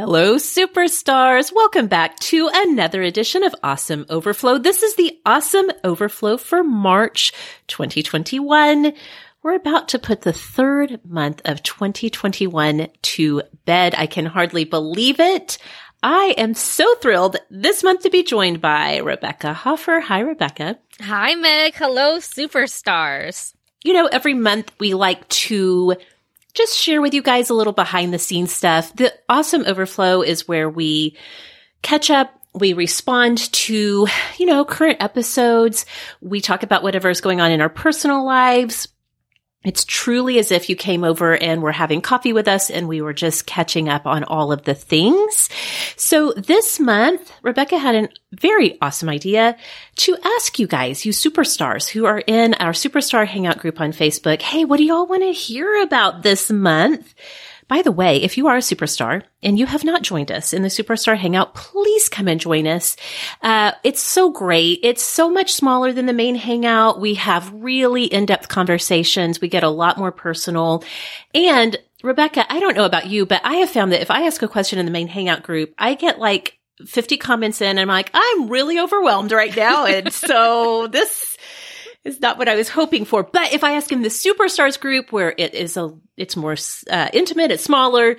Hello, superstars. Welcome back to another edition of Awesome Overflow. This is the Awesome Overflow for March 2021. We're about to put the third month of 2021 to bed. I can hardly believe it. I am so thrilled this month to be joined by Rebekah Hoffer. Hi, Rebekah. Hi, Meg. Hello, superstars. You know, every month we like to just share with you guys a little behind the scenes stuff. The awesome overflow is where we catch up. We respond to, you know, current episodes. We talk about whatever is going on in our personal lives. It's truly as if you came over and were having coffee with us and we were just catching up on all of the things. So this month, Rebekah had a very awesome idea to ask you guys, you superstars who are in our superstar hangout group on Facebook, Hey, what do y'all want to hear about this month? By the way, if you are a superstar and you have not joined us in the Superstar Hangout, please come and join us. Uh, it's so great. It's so much smaller than the main Hangout. We have really in-depth conversations. We get a lot more personal. And Rebekah, I don't know about you, but I have found that if I ask a question in the main Hangout group, I get like 50 comments in and I'm like, I'm really overwhelmed right now. And so this is not what I was hoping for. But if I ask in the superstars group where it is a, it's more uh, intimate, it's smaller,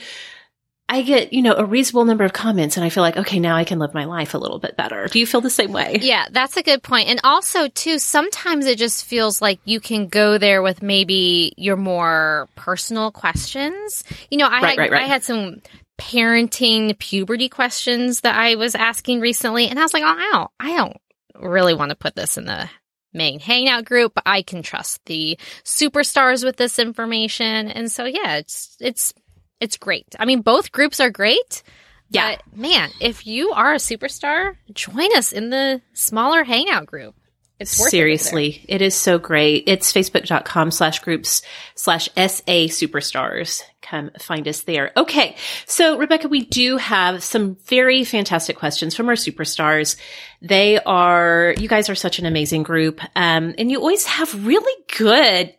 I get, you know, a reasonable number of comments and I feel like, okay, now I can live my life a little bit better. Do you feel the same way? Yeah, that's a good point. And also, too, sometimes it just feels like you can go there with maybe your more personal questions. You know, I, Right, had, right, right. I had some parenting puberty questions that I was asking recently, and I was like, oh, I don't, I don't really want to put this in the main hangout group. I can trust the superstars with this information. And so, yeah, it's, it's, it's great. I mean, both groups are great. Yeah. But man, if you are a superstar, join us in the smaller hangout group. It's worth it Seriously, it is so great. It's facebook.com slash groups slash SA superstars. Come find us there. Okay. So Rebekah, we do have some very fantastic questions from our superstars. They are, you guys are such an amazing group. Um, and you always have really good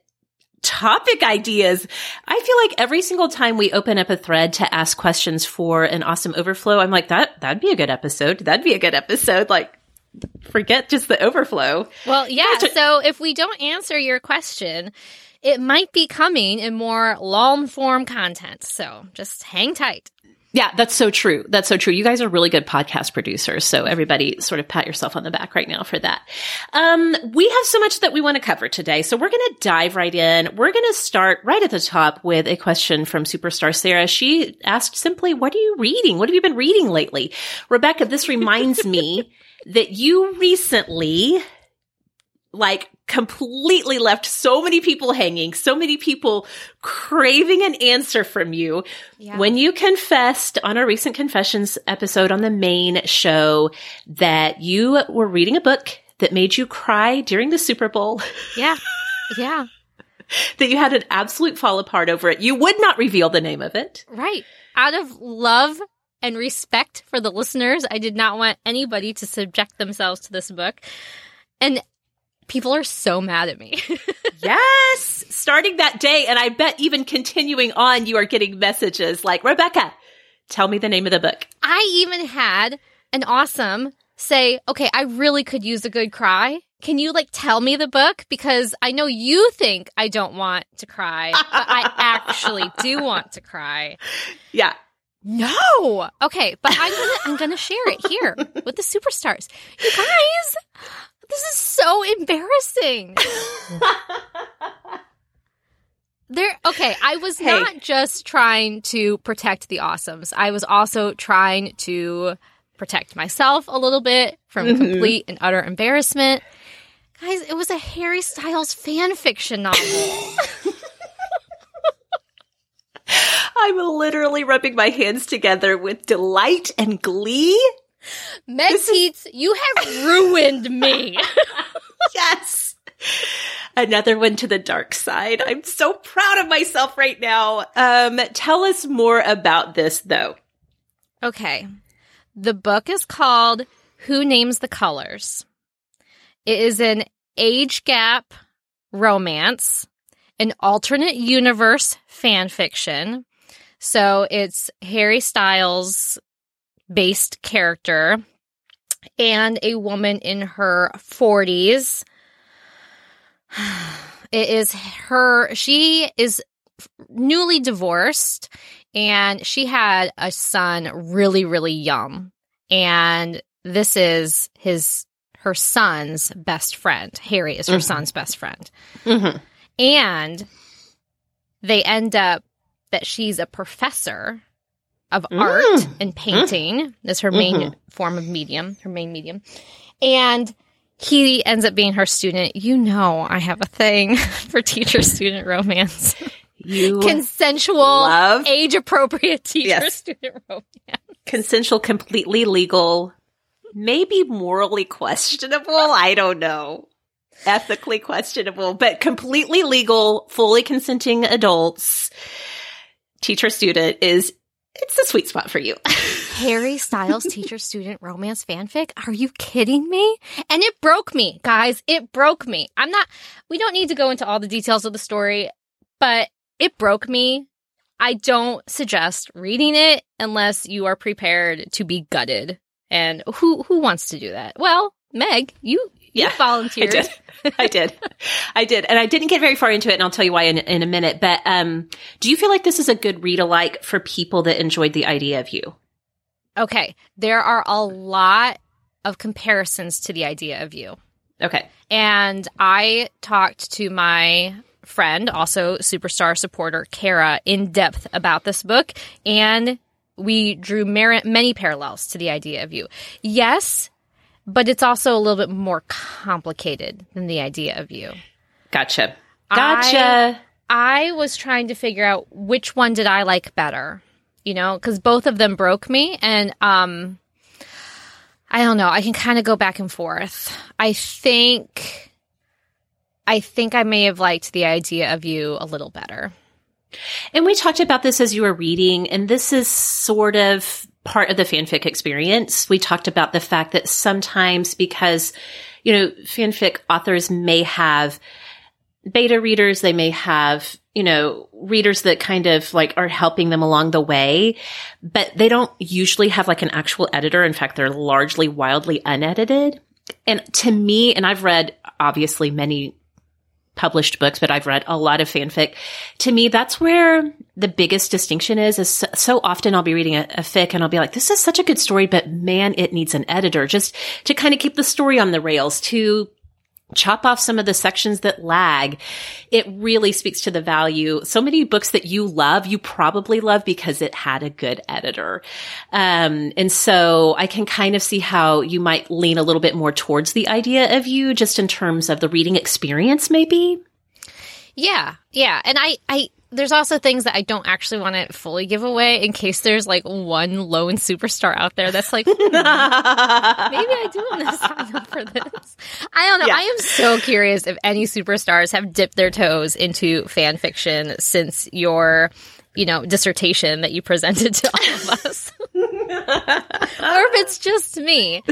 topic ideas. I feel like every single time we open up a thread to ask questions for an awesome overflow, I'm like, that, that'd be a good episode. That'd be a good episode. Like, forget just the overflow. Well, yeah. Gotcha. So if we don't answer your question, it might be coming in more long form content. So just hang tight. Yeah, that's so true. That's so true. You guys are really good podcast producers. So everybody sort of pat yourself on the back right now for that. Um, we have so much that we want to cover today. So we're going to dive right in. We're going to start right at the top with a question from Superstar Sarah. She asked simply, what are you reading? What have you been reading lately? Rebekah, this reminds me that you recently like completely left so many people hanging, so many people craving an answer from you Yeah. when you confessed on a recent confessions episode on the main show that you were reading a book that made you cry during the Super Bowl, Yeah. Yeah. that you had an absolute fall apart over it. You would not reveal the name of it. Right. Out of love and respect for the listeners, I did not want anybody to subject themselves to this book. And people are so mad at me. yes. Starting that day. And I bet even continuing on, you are getting messages like, Rebekah, tell me the name of the book. I even had an awesome say, okay, I really could use a good cry. Can you like tell me the book? Because I know you think I don't want to cry, but I actually do want to cry. Yeah. No. Okay, but I'm gonna I'm gonna share it here with the superstars. You guys, this is so embarrassing. There okay, I was Hey. not just trying to protect the awesomes. I was also trying to protect myself a little bit from Mhm. complete and utter embarrassment. Guys, it was a Harry Styles fan fiction novel. I'm literally rubbing my hands together with delight and glee. Meg This is- you have ruined me. Yes. Another one to the dark side. I'm so proud of myself right now. Um, tell us more about this though. Okay. The book is called Who Names the Colors? It is an age gap romance, an alternate universe fan fiction So it's Harry Styles based character and a woman in her 40s. It is her, she is newly divorced and she had a son really, really young. And this is his, her son's best friend. Harry is her Mhm. son's best friend. Mm-hmm. And they end up that she's a professor of Mm. art and painting. That's her main Mhm. form of medium, her main medium. And he ends up being her student. You know, I have a thing for teacher student romance. You Consensual, age appropriate teacher Yes. student romance. consensual, completely legal, maybe morally questionable. I don't know. Ethically questionable, but completely legal, fully consenting adults, teacher student is, it's the sweet spot for you. Harry Styles teacher student romance fanfic? Are you kidding me? And it broke me, guys. It broke me. I'm not, we don't need to go into all the details of the story, but it broke me. I don't suggest reading it unless you are prepared to be gutted. And who, who wants to do that? Well, Meg, you, you Yeah, I did. I did. I did. And I didn't get very far into it, and I'll tell you why in, in a minute. But um, do you feel like this is a good read alike for people that enjoyed the idea of you? Okay. There are a lot of comparisons to the idea of you. Okay. And I talked to my friend, also superstar supporter, Kara, in depth about this book. And we drew mer- many parallels to the idea of you. Yes, but it's also a little bit more complicated than the idea of you. Gotcha. Gotcha. I was trying to figure out which one did I like better, you know, because both of them broke me. And um, I don't know. I can kind of go back and forth. I think, I think I may have liked the idea of you a little better. And we talked about this as you were reading, and this is sort of part of the fanfic experience. We talked about the fact that sometimes because, you know, fanfic authors may have beta readers, they may have, you know, readers that kind of like are helping them along the way, but they don't usually have like an actual editor. In fact, they're largely wildly unedited. And to me, and I've read obviously many published books, but I've read a lot of fanfic. To me, that's where the biggest distinction is, is so, often I'll be reading a, a fic and I'll be like, this is such a good story, but man, it needs an editor just to kind of keep the story on the rails, to chop off some of the sections that lag. It really speaks to the value. So many books that you love, you probably love because it had a good editor. Um, and so I can kind of see how you might lean a little bit more towards the idea of you just in terms of the reading experience, maybe. Yeah, yeah. And I, I, there's also things that I don't actually want to fully give away in case there's like one lone superstar out there that's like, hmm, maybe I do want to sign up for this. I don't know. Yeah. I am so curious if any superstars have dipped their toes into fan fiction since your, you know, dissertation that you presented to all of us. or if it's just me.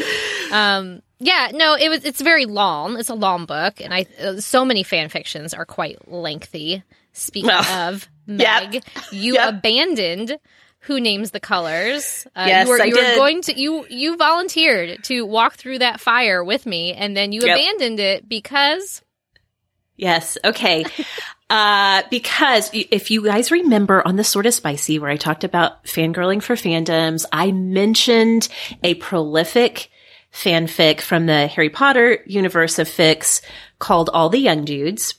Um, yeah, no, it was. It's very long. It's a long book, and I uh, so many fan fictions are quite lengthy. Speaking of yep. Meg, you Yep. abandoned. Who names the colors? Uh, Yes, you were, I you were did. going to you you volunteered to walk through that fire with me, and then you Yep. abandoned it because Yes. Okay. uh, because if you guys remember on the sort of spicy where I talked about fangirling for fandoms, I mentioned a prolific fanfic from the Harry Potter universe of fics called All the Young Dudes.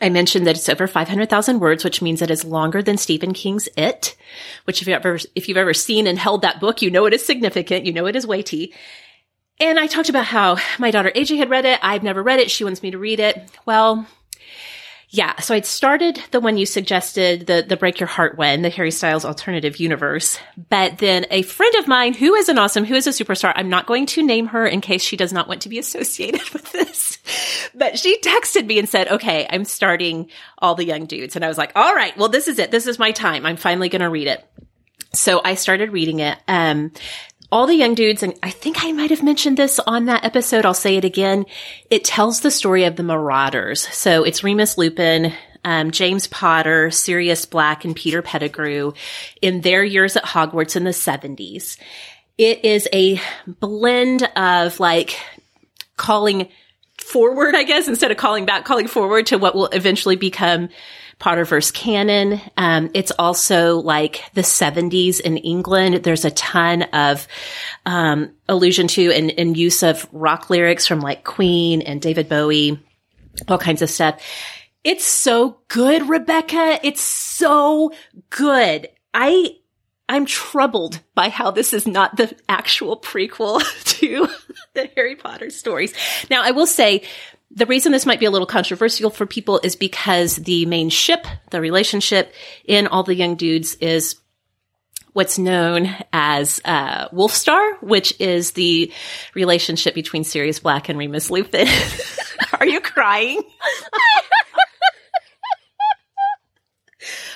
I mentioned that it's over 500,000 words, which means it is longer than Stephen King's It, which if you've ever, if you've ever seen and held that book, you know it is significant. You know it is weighty. And I talked about how my daughter AJ had read it. I've never read it. She wants me to read it. Well, yeah. So I'd started the one you suggested, the, the Break Your Heart one, the Harry Styles alternative universe. But then a friend of mine who is an awesome, who is a superstar, I'm not going to name her in case she does not want to be associated with this. But she texted me and said, okay, I'm starting all the young dudes. And I was like, all right, well, this is it. This is my time. I'm finally going to read it. So I started reading it. Um, all the young dudes, and I think I might have mentioned this on that episode. I'll say it again. It tells the story of the Marauders. So it's Remus Lupin, um, James Potter, Sirius Black, and Peter Pettigrew in their years at Hogwarts in the 70s. It is a blend of like calling forward, I guess, instead of calling back, calling forward to what will eventually become Potterverse canon. Um, it's also like the 70s in England. There's a ton of um, allusion to and, and use of rock lyrics from like Queen and David Bowie, all kinds of stuff. It's so good, Rebekah. It's so good. I I'm troubled by how this is not the actual prequel to the Harry Potter stories. Now, I will say the reason this might be a little controversial for people is because the main ship, the relationship in All the Young Dudes is what's known as uh, Wolfstar, which is the relationship between Sirius Black and Remus Lupin. Are you crying?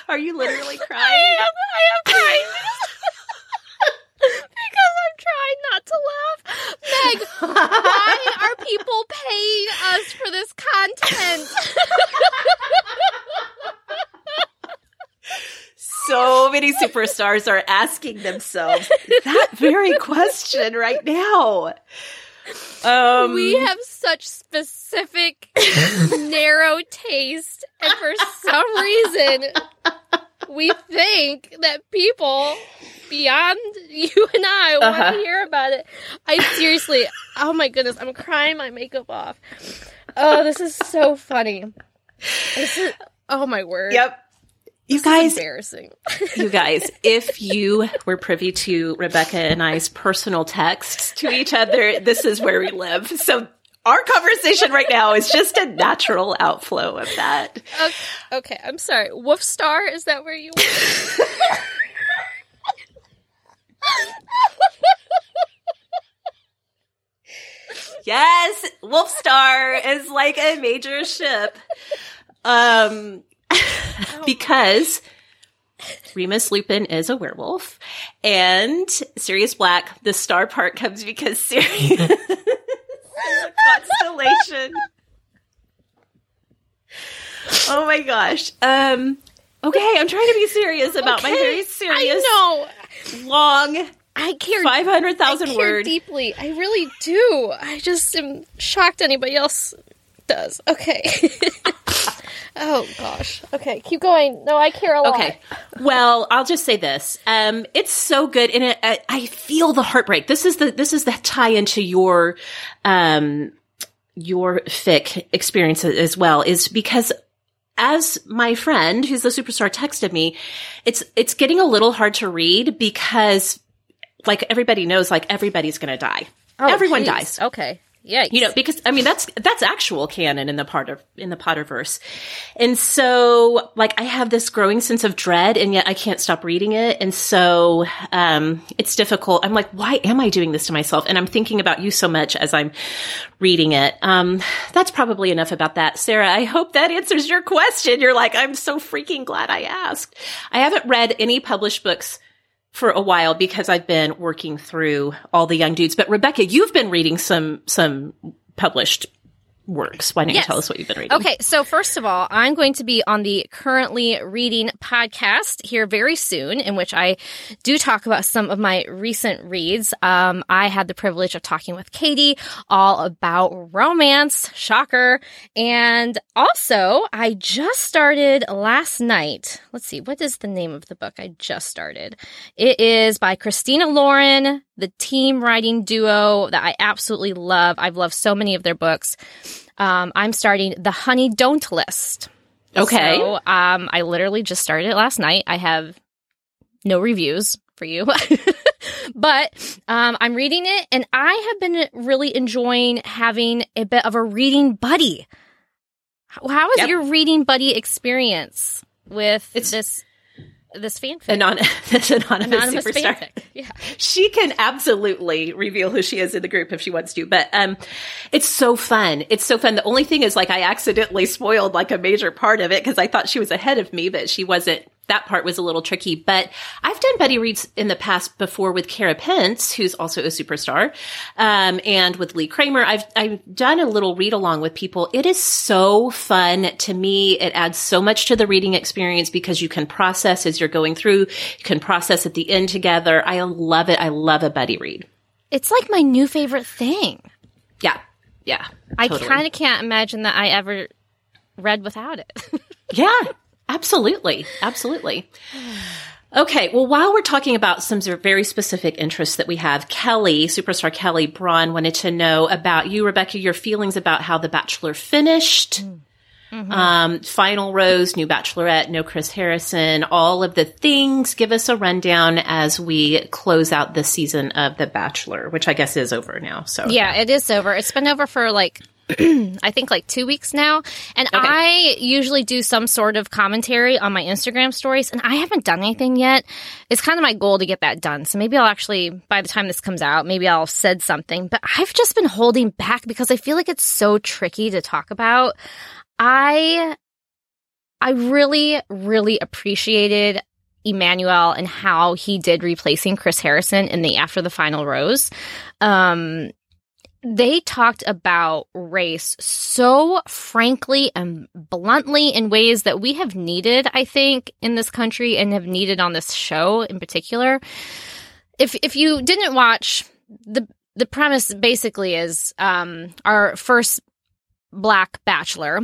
Are you literally crying? I am, I am crying. Trying not to laugh. Meg, why are people paying us for this content? so many superstars are asking themselves that very question right now. Um, we have such specific, narrow taste, and for some reason, we think that people beyond you and I want to uh-huh. hear about it. I seriously, oh my goodness, I'm crying my makeup off. Oh, this is so funny. This is, oh my word. Yep. You this guys, embarrassing. you guys, if you were privy to Rebekah and I's personal texts to each other, this is where we live. So our conversation right now is just a natural outflow of that. Okay, okay I'm sorry. Wolf Star, is that where you were? yes, Wolf Star is like a major ship. Um, because Remus Lupin is a werewolf, and Sirius Black, the star part comes because Sirius constellation. Oh my gosh. Um, okay, I'm trying to be serious about okay, my very serious. I know. Long I care five hundred thousand words deeply. I really do. I just am shocked anybody else does. Okay. oh gosh. Okay, keep going. No, I care a lot. Okay. Well, I'll just say this. Um, it's so good, and it, I, I feel the heartbreak. This is the this is the tie into your um your fic experience as well. Is because as my friend who's the superstar texted me, it's it's getting a little hard to read because like everybody knows like everybody's going to die. Oh, Everyone geez. dies. Okay. Yeah, you know, because I mean that's that's actual canon in the part of in the Potterverse, and so like I have this growing sense of dread, and yet I can't stop reading it, and so um, it's difficult. I'm like, why am I doing this to myself? And I'm thinking about you so much as I'm reading it. Um, that's probably enough about that, Sarah. I hope that answers your question. You're like, I'm so freaking glad I asked. I haven't read any published books for a while because I've been working through all the young dudes. But Rebekah, you've been reading some some published works. Why don't yes. you tell us what you've been reading? Okay, so first of all, I'm going to be on the currently reading podcast here very soon, in which I do talk about some of my recent reads. Um, I had the privilege of talking with Katie all about romance, shocker, and also I just started last night. Let's see, what is the name of the book I just started? It is by Christina Lauren, the team writing duo that I absolutely love. I've loved so many of their books. Um, I'm starting the Honey Don't list. Okay. So, um, I literally just started it last night. I have no reviews for you. but um, I'm reading it and I have been really enjoying having a bit of a reading buddy. How, is yep. your reading buddy experience with it's, this this fanfic. Anon- this anonymous, anonymous superstar. Fanfic. Yeah. She can absolutely reveal who she is in the group if she wants to, but um it's so fun. It's so fun. The only thing is like I accidentally spoiled like a major part of it because I thought she was ahead of me, but she wasn't that part was a little tricky, but I've done buddy reads in the past before with Kara Pence, who's also a superstar, um, and with Lee Kramer. I've I've done a little read along with people. It is so fun to me. It adds so much to the reading experience because you can process as you're going through. You can process at the end together. I love it. I love a buddy read. It's like my new favorite thing. Yeah, yeah. I kind of can't imagine that I ever read without it. Yeah, absolutely. Absolutely. Okay, well, while we're talking about some very specific interests that we have, Kelly, superstar Kelly Braun, wanted to know about you, Rebekah, your feelings about how The Bachelor finished. Um, final rose, new bachelorette, no Chris Harrison, all of the things. Give us a rundown as we close out the season of The Bachelor, which I guess is over now. So yeah, it is over. It's been over for like I think like two weeks now. And I usually do some sort of commentary on my Instagram stories, and I haven't done anything yet. It's kind of my goal to get that done. So maybe I'll actually, by the time this comes out, maybe I'll have said something. But I've just been holding back because I feel like it's so tricky to talk about. I I really, really appreciated Emmanuel and how he did replacing Chris Harrison in the After the Final Rose. Um, they talked about race so frankly and bluntly in ways that we have needed, I think, in this country and have needed on this show in particular. If if you didn't watch the the premise basically is um, our first black bachelor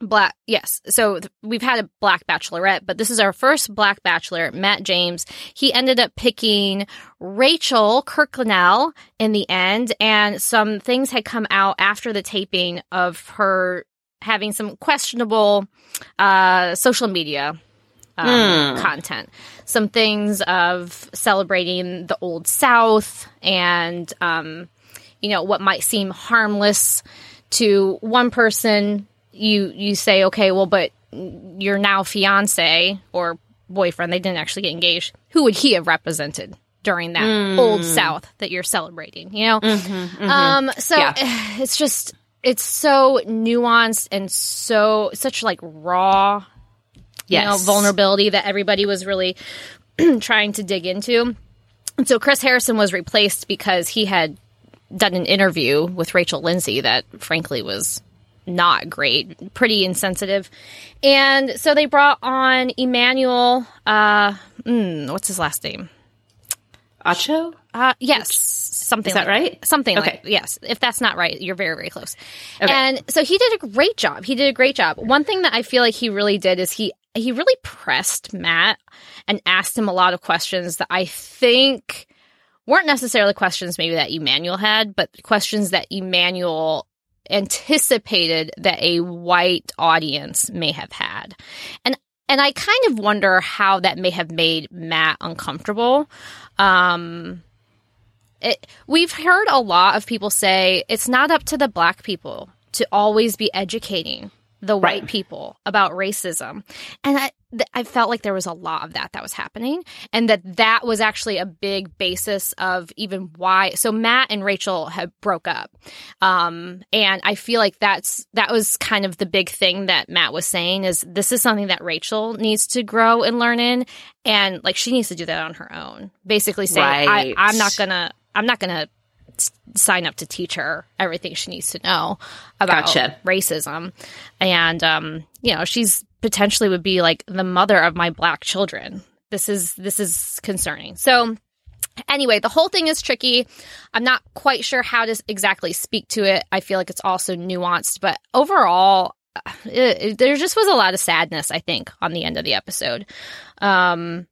black yes. So th- we've had a black bachelorette but this is our first black bachelor matt james. He ended up picking rachel kirkconnell in the end and some things had come out after the taping of her having some questionable uh, social media um, content. Some things of celebrating the old south and um, you know what might seem harmless to one person you you say okay well but your now fiance or boyfriend they didn't actually get engaged. Who would he have represented during that hmm. old south that you're celebrating you know? Mm-hmm, mm-hmm. Um so Yeah. it's just it's so nuanced and so such like raw you know vulnerability that everybody was really trying to dig into. And so chris harrison was replaced because he had done an interview with rachel lindsay that frankly was not great pretty insensitive and so they brought on emmanuel uh mm, what's his last name Acho? uh, yes, something Is that like- right? Something Okay. like yes. If that's not right, you're very very close. Okay. And so he did a great job. He did a great job. One thing that I feel like he really did is he he really pressed Matt and asked him a lot of questions that I think weren't necessarily questions maybe that Emmanuel had, but questions that Emmanuel anticipated that a white audience may have had. And and I kind of wonder how that may have made Matt uncomfortable. Um it, we've heard a lot of people say it's not up to the black people to always be educating the white Right. people about racism and I, th- I felt like there was a lot of that that was happening and that that was actually a big basis of even why so matt and rachel have broke up um, and i feel like that's that was kind of the big thing that matt was saying is this is something that rachel needs to grow and learn in and like she needs to do that on her own basically saying Right. I, i'm not gonna i'm not gonna sign up to teach her everything she needs to know about Gotcha. racism. And um you know she's potentially would be like the mother of my black children. This is this is concerning. So anyway the whole thing is tricky. I'm not quite sure how to exactly speak to it. I feel like it's also nuanced but overall uh, it, it- there just was a lot of sadness i think on the end of the episode. Um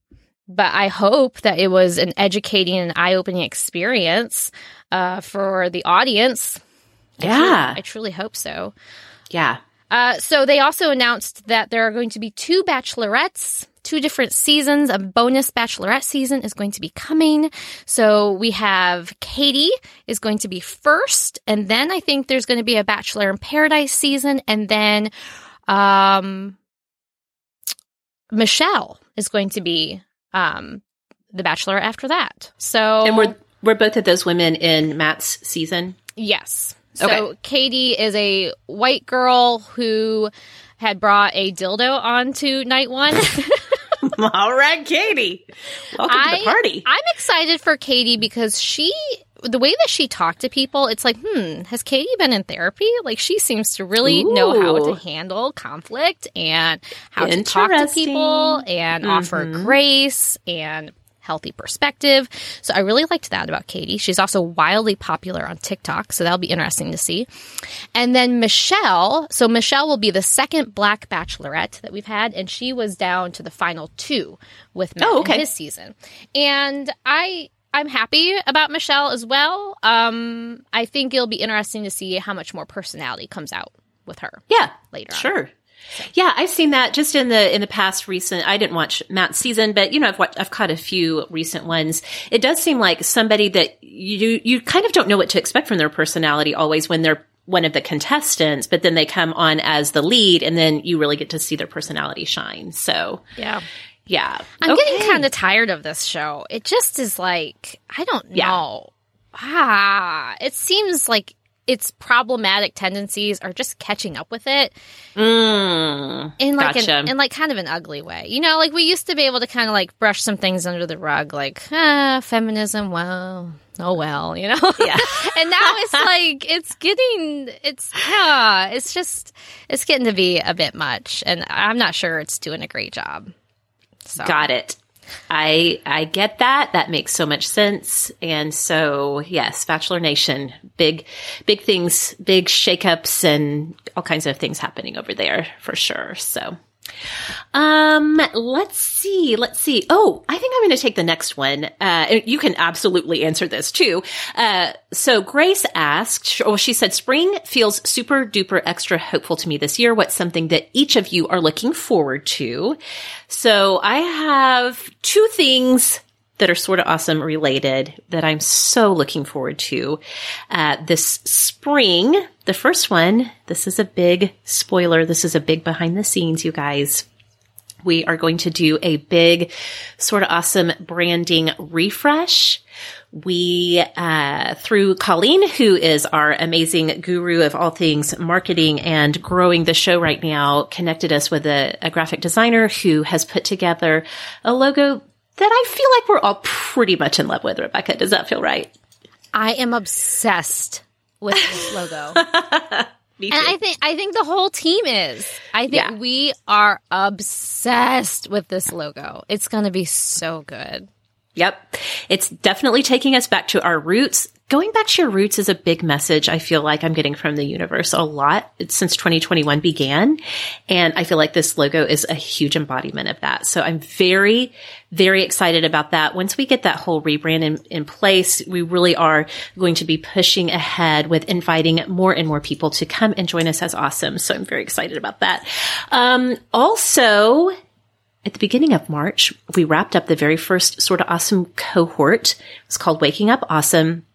but I hope that it was an educating and eye-opening experience uh, for the audience. Yeah. I truly hope so. Yeah. Uh, so they also announced that there are going to be two bachelorettes, two different seasons. A bonus bachelorette season is going to be coming. So we have Katie is going to be first, and then I think there's going to be a Bachelor in Paradise season, and then um, Michelle is going to be um, the Bachelor after that. So And we're we're both of those women in Matt's season? Yes. So Okay. Katie is a white girl who had brought a dildo onto night one. All right, Katie. Welcome to the party. I'm excited for Katie because she the way that she talked to people, it's like, hmm, has Katie been in therapy? Like she seems to really know how to handle conflict and how to talk to people and offer Mhm. grace and healthy perspective. So I really liked that about Katie. She's also wildly popular on TikTok, so that'll be interesting to see. And then Michelle, so Michelle will be the second black bachelorette that we've had, and she was down to the final two with Matt Oh, okay. his season. And I I'm happy about Michelle as well. Um, I think it'll be interesting to see how much more personality comes out with her Yeah, later on. sure. Yeah, I've seen that just in the in the past recent. I didn't watch Matt's season, but you know, I've watched, I've caught a few recent ones. It does seem like somebody that you you kind of don't know what to expect from their personality always when they're one of the contestants, but then they come on as the lead, and then you really get to see their personality shine. So, Yeah. Yeah, I'm getting kind of tired of this show. It just is like I don't Yeah. know. Ah, it seems like its problematic tendencies are just catching up with it Mm, in like Gotcha. an, in like kind of an ugly way. You know, like we used to be able to kind of like brush some things under the rug, like ah, feminism. Well, oh well, you know. Yeah. and now it's like it's getting it's yeah, it's just it's getting to be a bit much, and I'm not sure it's doing a great job. So Got it. I I get that. That makes so much sense. And so yes, Bachelor Nation, big big things, big shakeups and all kinds of things happening over there for sure. So um let's see, let's see. Oh, I think I'm going to take the next one. Uh you can absolutely answer this too. Uh so Grace asked, or she said spring feels super duper extra hopeful to me this year. What's something that each of you are looking forward to? So I have two things that are sort of awesome related that I'm so looking forward to uh, this spring. The first one, this is a big spoiler. This is a big behind the scenes, you guys. We are going to do a big, Sorta Awesome branding refresh. We, uh, through Colleen, who is our amazing guru of all things marketing and growing the show right now, connected us with a, a graphic designer who has put together a logo that I feel like we're all pretty much in love with, Rebekah. Does that feel right? I am obsessed with this logo. Me And I think I think the whole team is. I think Yeah. we are obsessed with this logo. It's going to be so good. Yep. It's definitely taking us back to our roots. Going back to your roots is a big message I feel like I'm getting from the universe a lot since 2021 began. And I feel like this logo is a huge embodiment of that. So I'm very, very excited about that. Once we get that whole rebrand in, in place, we really are going to be pushing ahead with inviting more and more people to come and join us as awesome. So I'm very excited about that. Um, also, at the beginning of March, we wrapped up the very first Sorta Awesome cohort. It's called Waking Up Awesome.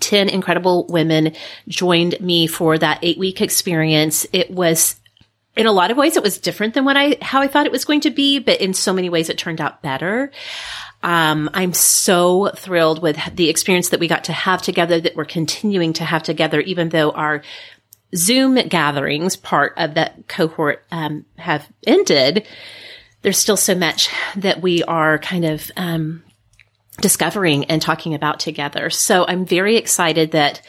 10 incredible women joined me for that eight week experience. It was in a lot of ways, it was different than what I, how I thought it was going to be, but in so many ways, it turned out better. Um, I'm so thrilled with the experience that we got to have together, that we're continuing to have together, even though our Zoom gatherings, part of that cohort, um, have ended. There's still so much that we are kind of, um, discovering and talking about together. So I'm very excited that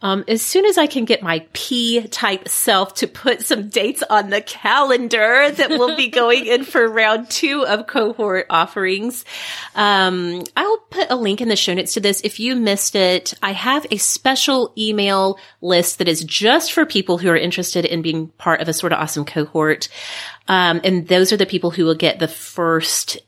um, as soon as I can get my P type self to put some dates on the calendar that we'll be going in for round two of cohort offerings. Um, I'll put a link in the show notes to this. If you missed it, I have a special email list that is just for people who are interested in being part of a Sorta Awesome cohort. Um, and those are the people who will get the first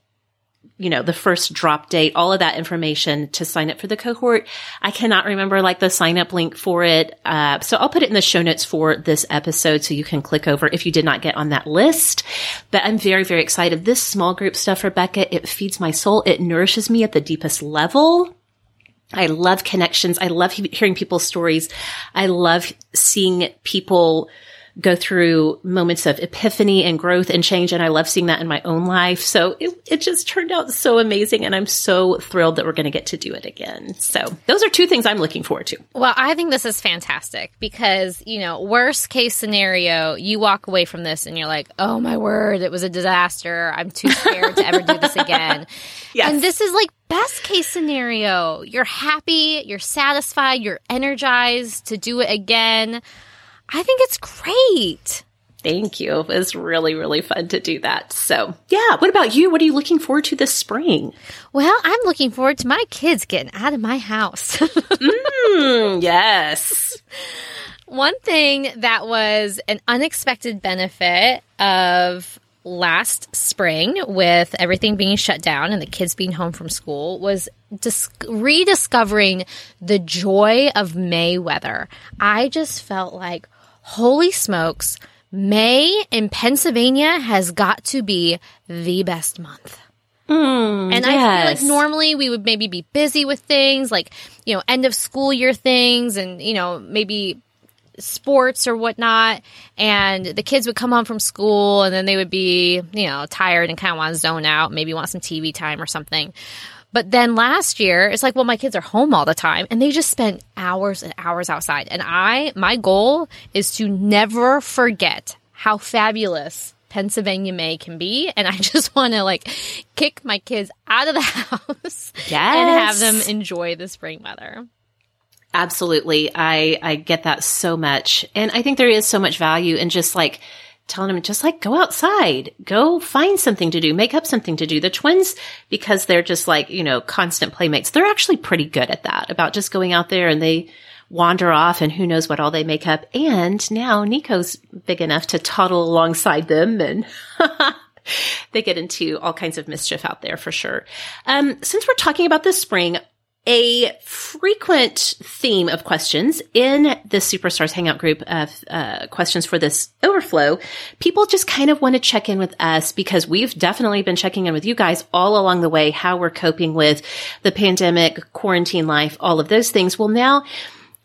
you know, the first drop date, all of that information to sign up for the cohort. I cannot remember like the sign up link for it. Uh, so I'll put it in the show notes for this episode so you can click over if you did not get on that list. But I'm very, very excited. This small group stuff, Rebekah, it feeds my soul. It nourishes me at the deepest level. I love connections. I love he- hearing people's stories. I love seeing people go through moments of epiphany and growth and change. And I love seeing that in my own life. So it, it just turned out so amazing. And I'm so thrilled that we're going to get to do it again. So those are two things I'm looking forward to. Well, I think this is fantastic because, you know, worst case scenario, you walk away from this and you're like, oh my word, it was a disaster. I'm too scared to ever do this again. Yes. And this is like best case scenario. You're happy, you're satisfied, you're energized to do it again. I think it's great. Thank you. It was really, really fun to do that. So, yeah. What about you? What are you looking forward to this spring? Well, I'm looking forward to my kids getting out of my house. mm, yes. One thing that was an unexpected benefit of last spring with everything being shut down and the kids being home from school was dis- rediscovering the joy of May weather. I just felt like, holy smokes, May in Pennsylvania has got to be the best month. Mm, and yes. I feel like normally we would maybe be busy with things like, you know, end of school year things and, you know, maybe sports or whatnot. And the kids would come home from school and then they would be, you know, tired and kind of want to zone out, maybe want some TV time or something. But then last year, it's like, well, my kids are home all the time and they just spend hours and hours outside. And I, my goal is to never forget how fabulous Pennsylvania May can be. And I just want to like kick my kids out of the house yes. and have them enjoy the spring weather. Absolutely. I, I get that so much. And I think there is so much value in just like telling them, just like go outside, go find something to do, make up something to do. The twins, because they're just like, you know, constant playmates, they're actually pretty good at that about just going out there and they wander off and who knows what all they make up. And now Nico's big enough to toddle alongside them and they get into all kinds of mischief out there for sure. Um, since we're talking about the spring, a frequent theme of questions in the Superstars Hangout group of uh, questions for this overflow, people just kind of want to check in with us because we've definitely been checking in with you guys all along the way, how we're coping with the pandemic, quarantine life, all of those things. Well, now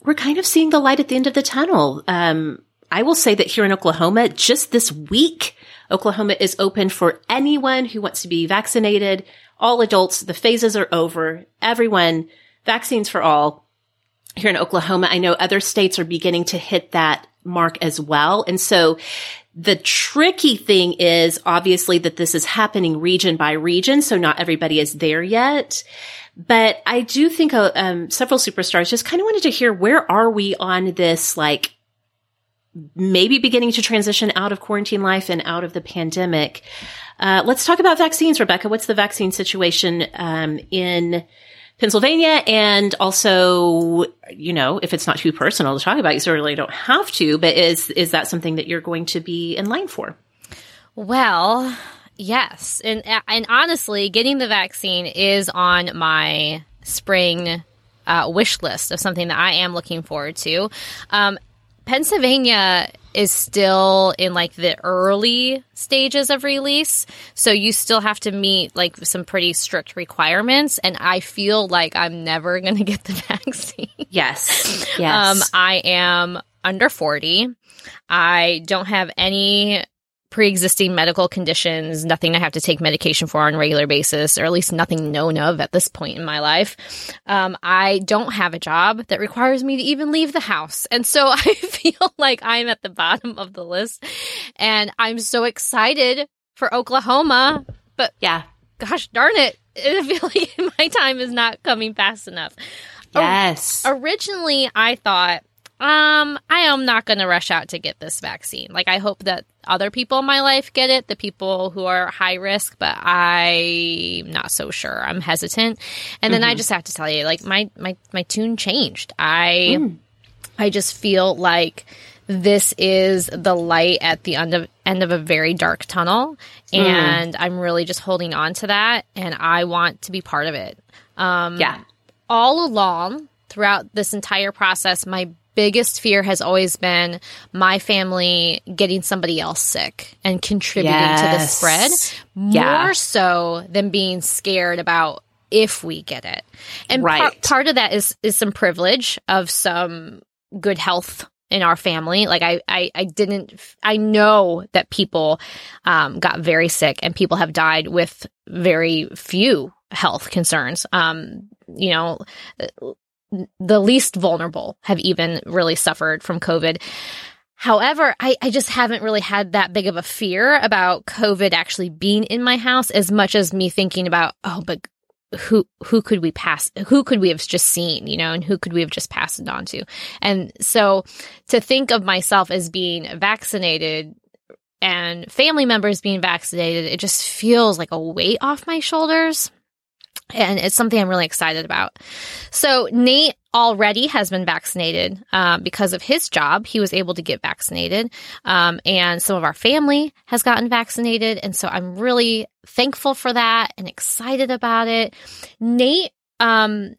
we're kind of seeing the light at the end of the tunnel. Um, I will say that here in Oklahoma, just this week, Oklahoma is open for anyone who wants to be vaccinated all adults, the phases are over. Everyone, vaccines for all. Here in Oklahoma, I know other states are beginning to hit that mark as well. And so the tricky thing is obviously that this is happening region by region. So not everybody is there yet. But I do think uh, um, several superstars just kind of wanted to hear where are we on this, like maybe beginning to transition out of quarantine life and out of the pandemic. Uh, let's talk about vaccines, Rebekah. What's the vaccine situation um, in Pennsylvania? And also, you know, if it's not too personal to talk about, you certainly don't have to. But is is that something that you're going to be in line for? Well, yes, and and honestly, getting the vaccine is on my spring uh, wish list of something that I am looking forward to. Um, Pennsylvania is still in like the early stages of release. So you still have to meet like some pretty strict requirements. And I feel like I'm never going to get the vaccine. Yes. Yes. Um, I am under 40. I don't have any pre-existing medical conditions, nothing I have to take medication for on a regular basis, or at least nothing known of at this point in my life. Um, I don't have a job that requires me to even leave the house. And so I feel like I'm at the bottom of the list and I'm so excited for Oklahoma, but yeah, gosh darn it. I feel like my time is not coming fast enough. Yes. O- originally, I thought um, I am not going to rush out to get this vaccine. Like, I hope that other people in my life get it, the people who are high risk, but I'm not so sure. I'm hesitant. And then mm-hmm. I just have to tell you, like, my, my, my tune changed. I, mm. I just feel like this is the light at the end of, end of a very dark tunnel. Mm. And mm. I'm really just holding on to that. And I want to be part of it. Um, yeah. All along, throughout this entire process, my biggest fear has always been my family getting somebody else sick and contributing yes. to the spread more yeah. so than being scared about if we get it. And right. par- part of that is is some privilege of some good health in our family. Like I, I, I didn't, I know that people, um, got very sick and people have died with very few health concerns. Um, you know, the least vulnerable have even really suffered from COVID. However, I, I just haven't really had that big of a fear about COVID actually being in my house as much as me thinking about, oh, but who who could we pass who could we have just seen you know and who could we have just passed it on to and so to think of myself as being vaccinated and family members being vaccinated it just feels like a weight off my shoulders and it's something I'm really excited about. So Nate already has been vaccinated um, because of his job. He was able to get vaccinated, um, and some of our family has gotten vaccinated, and so I'm really thankful for that and excited about it. Nate. Um,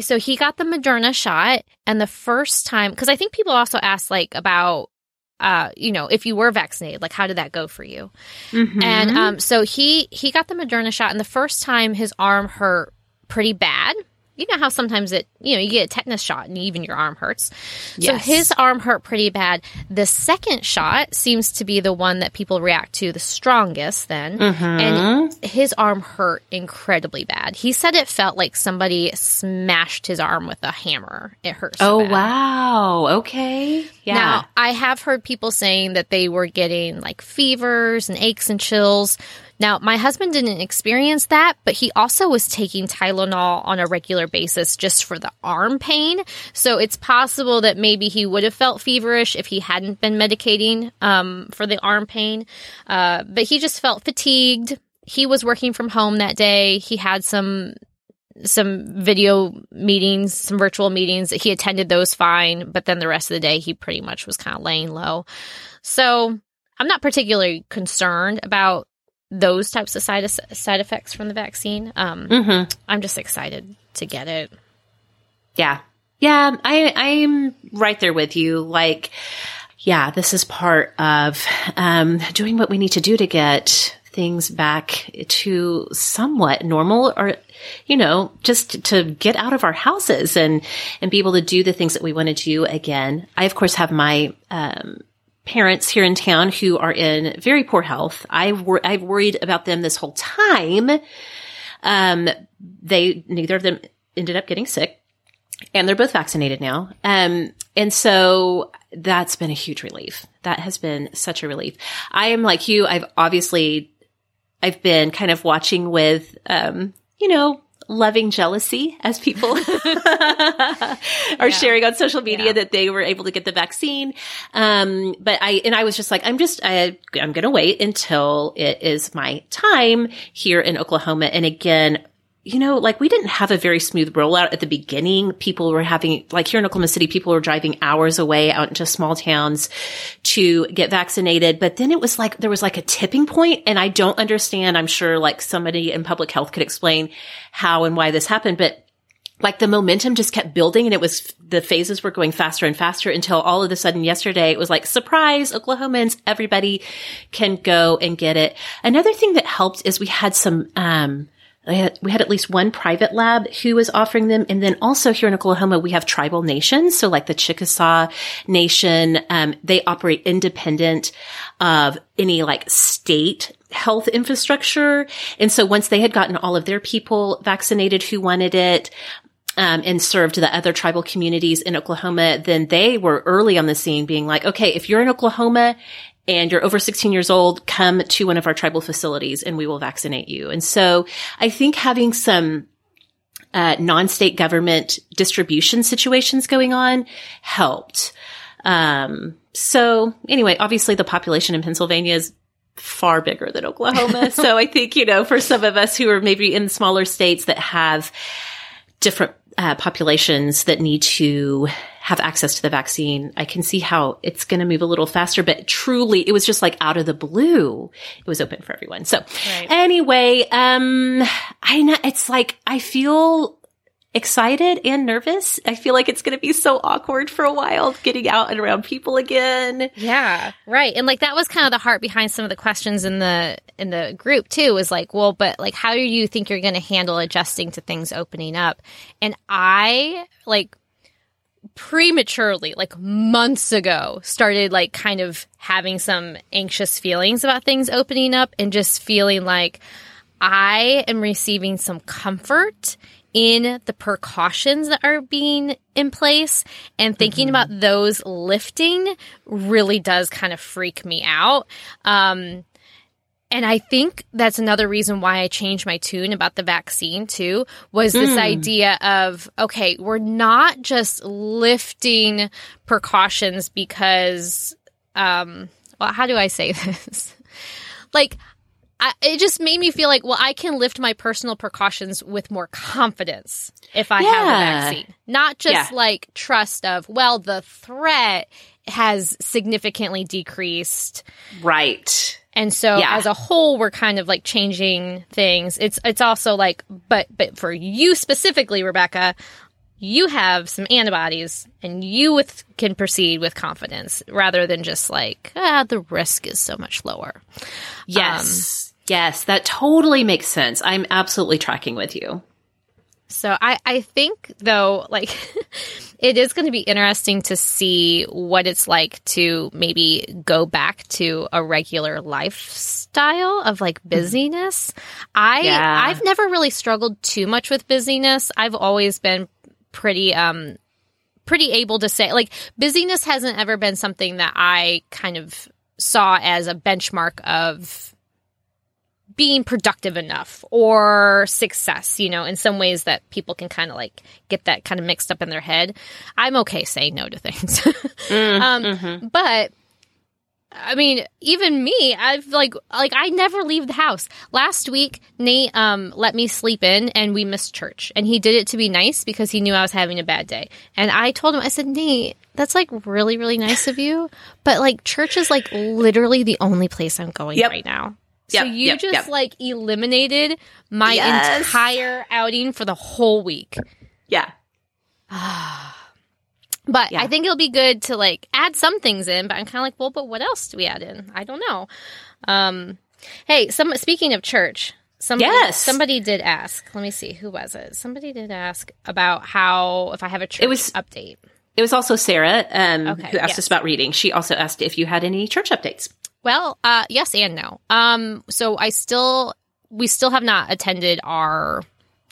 so he got the Moderna shot, and the first time, because I think people also ask like about uh, you know, if you were vaccinated, like how did that go for you? Mm-hmm. And um, so he he got the Moderna shot, and the first time his arm hurt pretty bad you know how sometimes it, you know, you get a tetanus shot and even your arm hurts. Yes. So his arm hurt pretty bad. The second shot seems to be the one that people react to the strongest then. Mm-hmm. And his arm hurt incredibly bad. He said it felt like somebody smashed his arm with a hammer. It hurt so Oh, bad. wow. Okay. Yeah. Now, I have heard people saying that they were getting like fevers and aches and chills now, my husband didn't experience that, but he also was taking Tylenol on a regular basis just for the arm pain. So it's possible that maybe he would have felt feverish if he hadn't been medicating um, for the arm pain. Uh, but he just felt fatigued. He was working from home that day. He had some some video meetings, some virtual meetings. He attended those fine, but then the rest of the day he pretty much was kind of laying low. So I'm not particularly concerned about those types of side side effects from the vaccine. Um, mm-hmm. I'm just excited to get it. Yeah, yeah, I I'm right there with you. Like, yeah, this is part of um, doing what we need to do to get things back to somewhat normal or you know just to get out of our houses and and be able to do the things that we want to do again i of course have my um, parents here in town who are in very poor health. I've, wor- I've worried about them this whole time. Um, they, neither of them ended up getting sick and they're both vaccinated now. Um, and so that's been a huge relief. That has been such a relief. I am like you. I've obviously, I've been kind of watching with, um, you know, loving jealousy as people are yeah. sharing on social media yeah. that they were able to get the vaccine. Um, but I, and I was just like, I'm just, I, I'm going to wait until it is my time here in Oklahoma. And again, you know, like we didn't have a very smooth rollout at the beginning. People were having, like here in Oklahoma City, people were driving hours away out into small towns to get vaccinated. But then it was like, there was like a tipping point and I don't understand. I'm sure like somebody in public health could explain how and why this happened, but like the momentum just kept building and it was the phases were going faster and faster until all of a sudden yesterday it was like surprise oklahomans everybody can go and get it another thing that helped is we had some um had, we had at least one private lab who was offering them. And then also here in Oklahoma, we have tribal nations. So like the Chickasaw Nation, um, they operate independent of any like state health infrastructure. And so once they had gotten all of their people vaccinated who wanted it, um, and served the other tribal communities in Oklahoma, then they were early on the scene being like, okay, if you're in Oklahoma and you're over 16 years old, come to one of our tribal facilities and we will vaccinate you. And so I think having some uh, non-state government distribution situations going on helped. Um, so anyway, obviously the population in Pennsylvania is far bigger than Oklahoma. so I think, you know, for some of us who are maybe in smaller states that have different uh, populations that need to have access to the vaccine, I can see how it's going to move a little faster. But truly, it was just like out of the blue, it was open for everyone. So right. anyway, um, I know it's like I feel excited and nervous. I feel like it's going to be so awkward for a while getting out and around people again. Yeah, right. And like that was kind of the heart behind some of the questions in the in the group too was like, well, but like how do you think you're going to handle adjusting to things opening up? And I like prematurely, like months ago, started like kind of having some anxious feelings about things opening up and just feeling like I am receiving some comfort in the precautions that are being in place and thinking mm-hmm. about those lifting really does kind of freak me out. Um, and I think that's another reason why I changed my tune about the vaccine too, was this mm. idea of, okay, we're not just lifting precautions because, um, well, how do I say this? like, I, it just made me feel like, well, I can lift my personal precautions with more confidence if I yeah. have a vaccine. Not just yeah. like trust of, well, the threat has significantly decreased. Right. And so yeah. as a whole we're kind of like changing things. It's it's also like but but for you specifically Rebekah, you have some antibodies and you with can proceed with confidence rather than just like ah the risk is so much lower. Yes. Um, yes, that totally makes sense. I'm absolutely tracking with you. So I, I think though, like it is going to be interesting to see what it's like to maybe go back to a regular lifestyle of like mm-hmm. busyness. I yeah. I've never really struggled too much with busyness. I've always been pretty um pretty able to say like busyness hasn't ever been something that I kind of saw as a benchmark of being productive enough or success, you know, in some ways that people can kind of like get that kind of mixed up in their head. I'm okay saying no to things. mm, um, mm-hmm. But I mean, even me, I've like like I never leave the house. Last week, Nate um let me sleep in and we missed church. And he did it to be nice because he knew I was having a bad day. And I told him I said, "Nate, that's like really really nice of you, but like church is like literally the only place I'm going yep. right now." So yep, you yep, just yep. like eliminated my yes. entire outing for the whole week. Yeah. but yeah. I think it'll be good to like add some things in, but I'm kind of like, well, but what else do we add in? I don't know. Um, hey, some speaking of church, somebody, yes. somebody did ask. Let me see, who was it? Somebody did ask about how if I have a church it was, update. It was also Sarah um, okay, who asked yes. us about reading. She also asked if you had any church updates. Well, uh, yes and no. Um, so I still, we still have not attended our,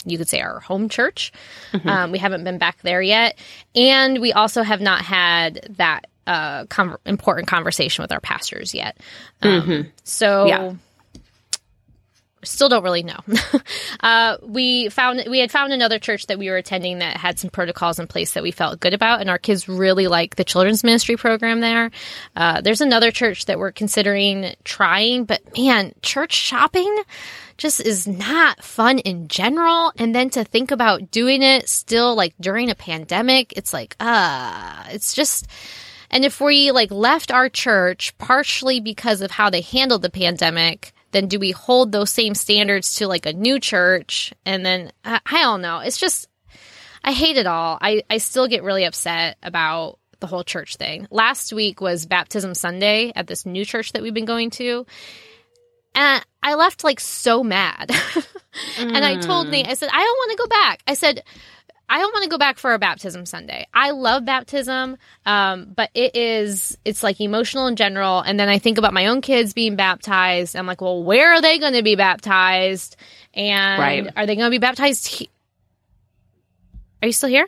you could say our home church. Mm-hmm. Um, we haven't been back there yet, and we also have not had that uh, com- important conversation with our pastors yet. Um, mm-hmm. So. Yeah still don't really know. uh, we found we had found another church that we were attending that had some protocols in place that we felt good about, and our kids really like the children's ministry program there. Uh, there's another church that we're considering trying, but man, church shopping just is not fun in general. And then to think about doing it still like during a pandemic, it's like, uh, it's just. And if we like left our church partially because of how they handled the pandemic, then do we hold those same standards to like a new church? And then I, I don't know. It's just, I hate it all. I, I still get really upset about the whole church thing. Last week was baptism Sunday at this new church that we've been going to. And I left like so mad. and mm. I told Nate, I said, I don't want to go back. I said, I don't want to go back for a baptism Sunday. I love baptism, um, but it is it's like emotional in general. And then I think about my own kids being baptized. I'm like, well, where are they going to be baptized? And right. are they going to be baptized? He- are you still here?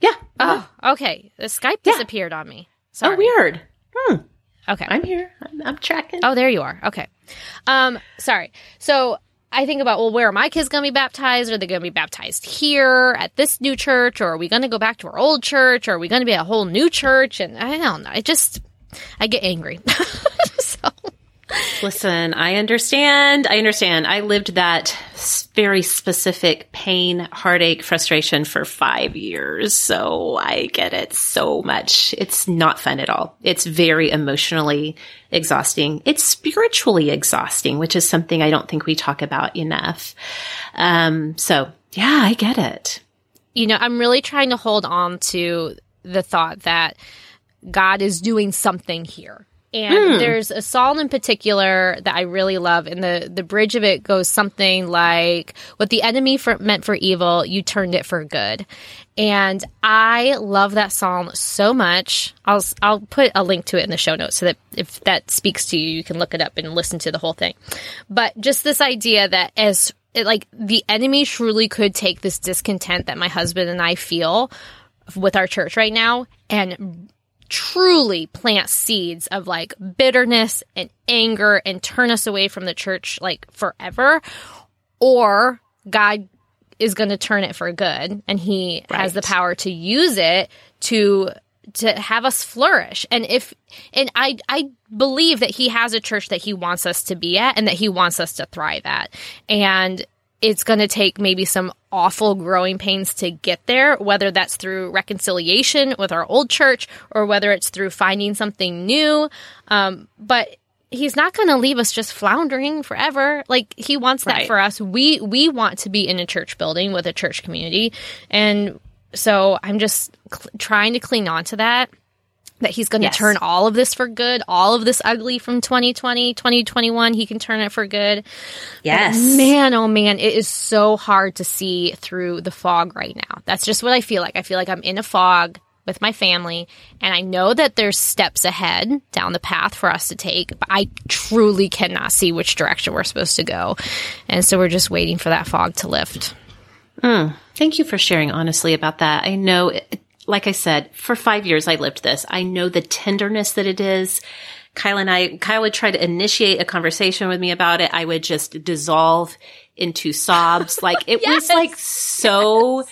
Yeah. Oh, okay. The Skype disappeared on me. Sorry. Oh, weird. Hmm. Okay. I'm here. I'm, I'm tracking. Oh, there you are. Okay. Um, sorry. So I think about, well, where are my kids going to be baptized? Are they going to be baptized here at this new church? Or are we going to go back to our old church? Or are we going to be a whole new church? And I don't know. I just, I get angry. so. Listen, I understand. I understand. I lived that very specific pain, heartache, frustration for five years. So I get it so much. It's not fun at all. It's very emotionally exhausting. It's spiritually exhausting, which is something I don't think we talk about enough. Um, so yeah, I get it. You know, I'm really trying to hold on to the thought that God is doing something here And mm. there's a psalm in particular that I really love, and the the bridge of it goes something like, "What the enemy for, meant for evil, you turned it for good." And I love that psalm so much. I'll I'll put a link to it in the show notes so that if that speaks to you, you can look it up and listen to the whole thing. But just this idea that as it, like the enemy truly could take this discontent that my husband and I feel with our church right now and truly plant seeds of like bitterness and anger and turn us away from the church like forever or God is going to turn it for good and he right. has the power to use it to to have us flourish. And if and I I believe that he has a church that he wants us to be at and that he wants us to thrive at. And it's going to take maybe some awful growing pains to get there, whether that's through reconciliation with our old church or whether it's through finding something new. Um, but he's not going to leave us just floundering forever. Like he wants that right. for us. We we want to be in a church building with a church community, and so I'm just cl- trying to cling on to that. That he's going to yes. turn all of this for good, all of this ugly from 2020, 2021, he can turn it for good. Yes. But man, oh man, it is so hard to see through the fog right now. That's just what I feel like. I feel like I'm in a fog with my family and I know that there's steps ahead down the path for us to take, but I truly cannot see which direction we're supposed to go. And so we're just waiting for that fog to lift. Mm, thank you for sharing honestly about that. I know, like I said, for five years I lived this. I know the tenderness that it is. Kyle and I, Kyle would try to initiate a conversation with me about it. I would just dissolve into sobs. Like it yes. was like so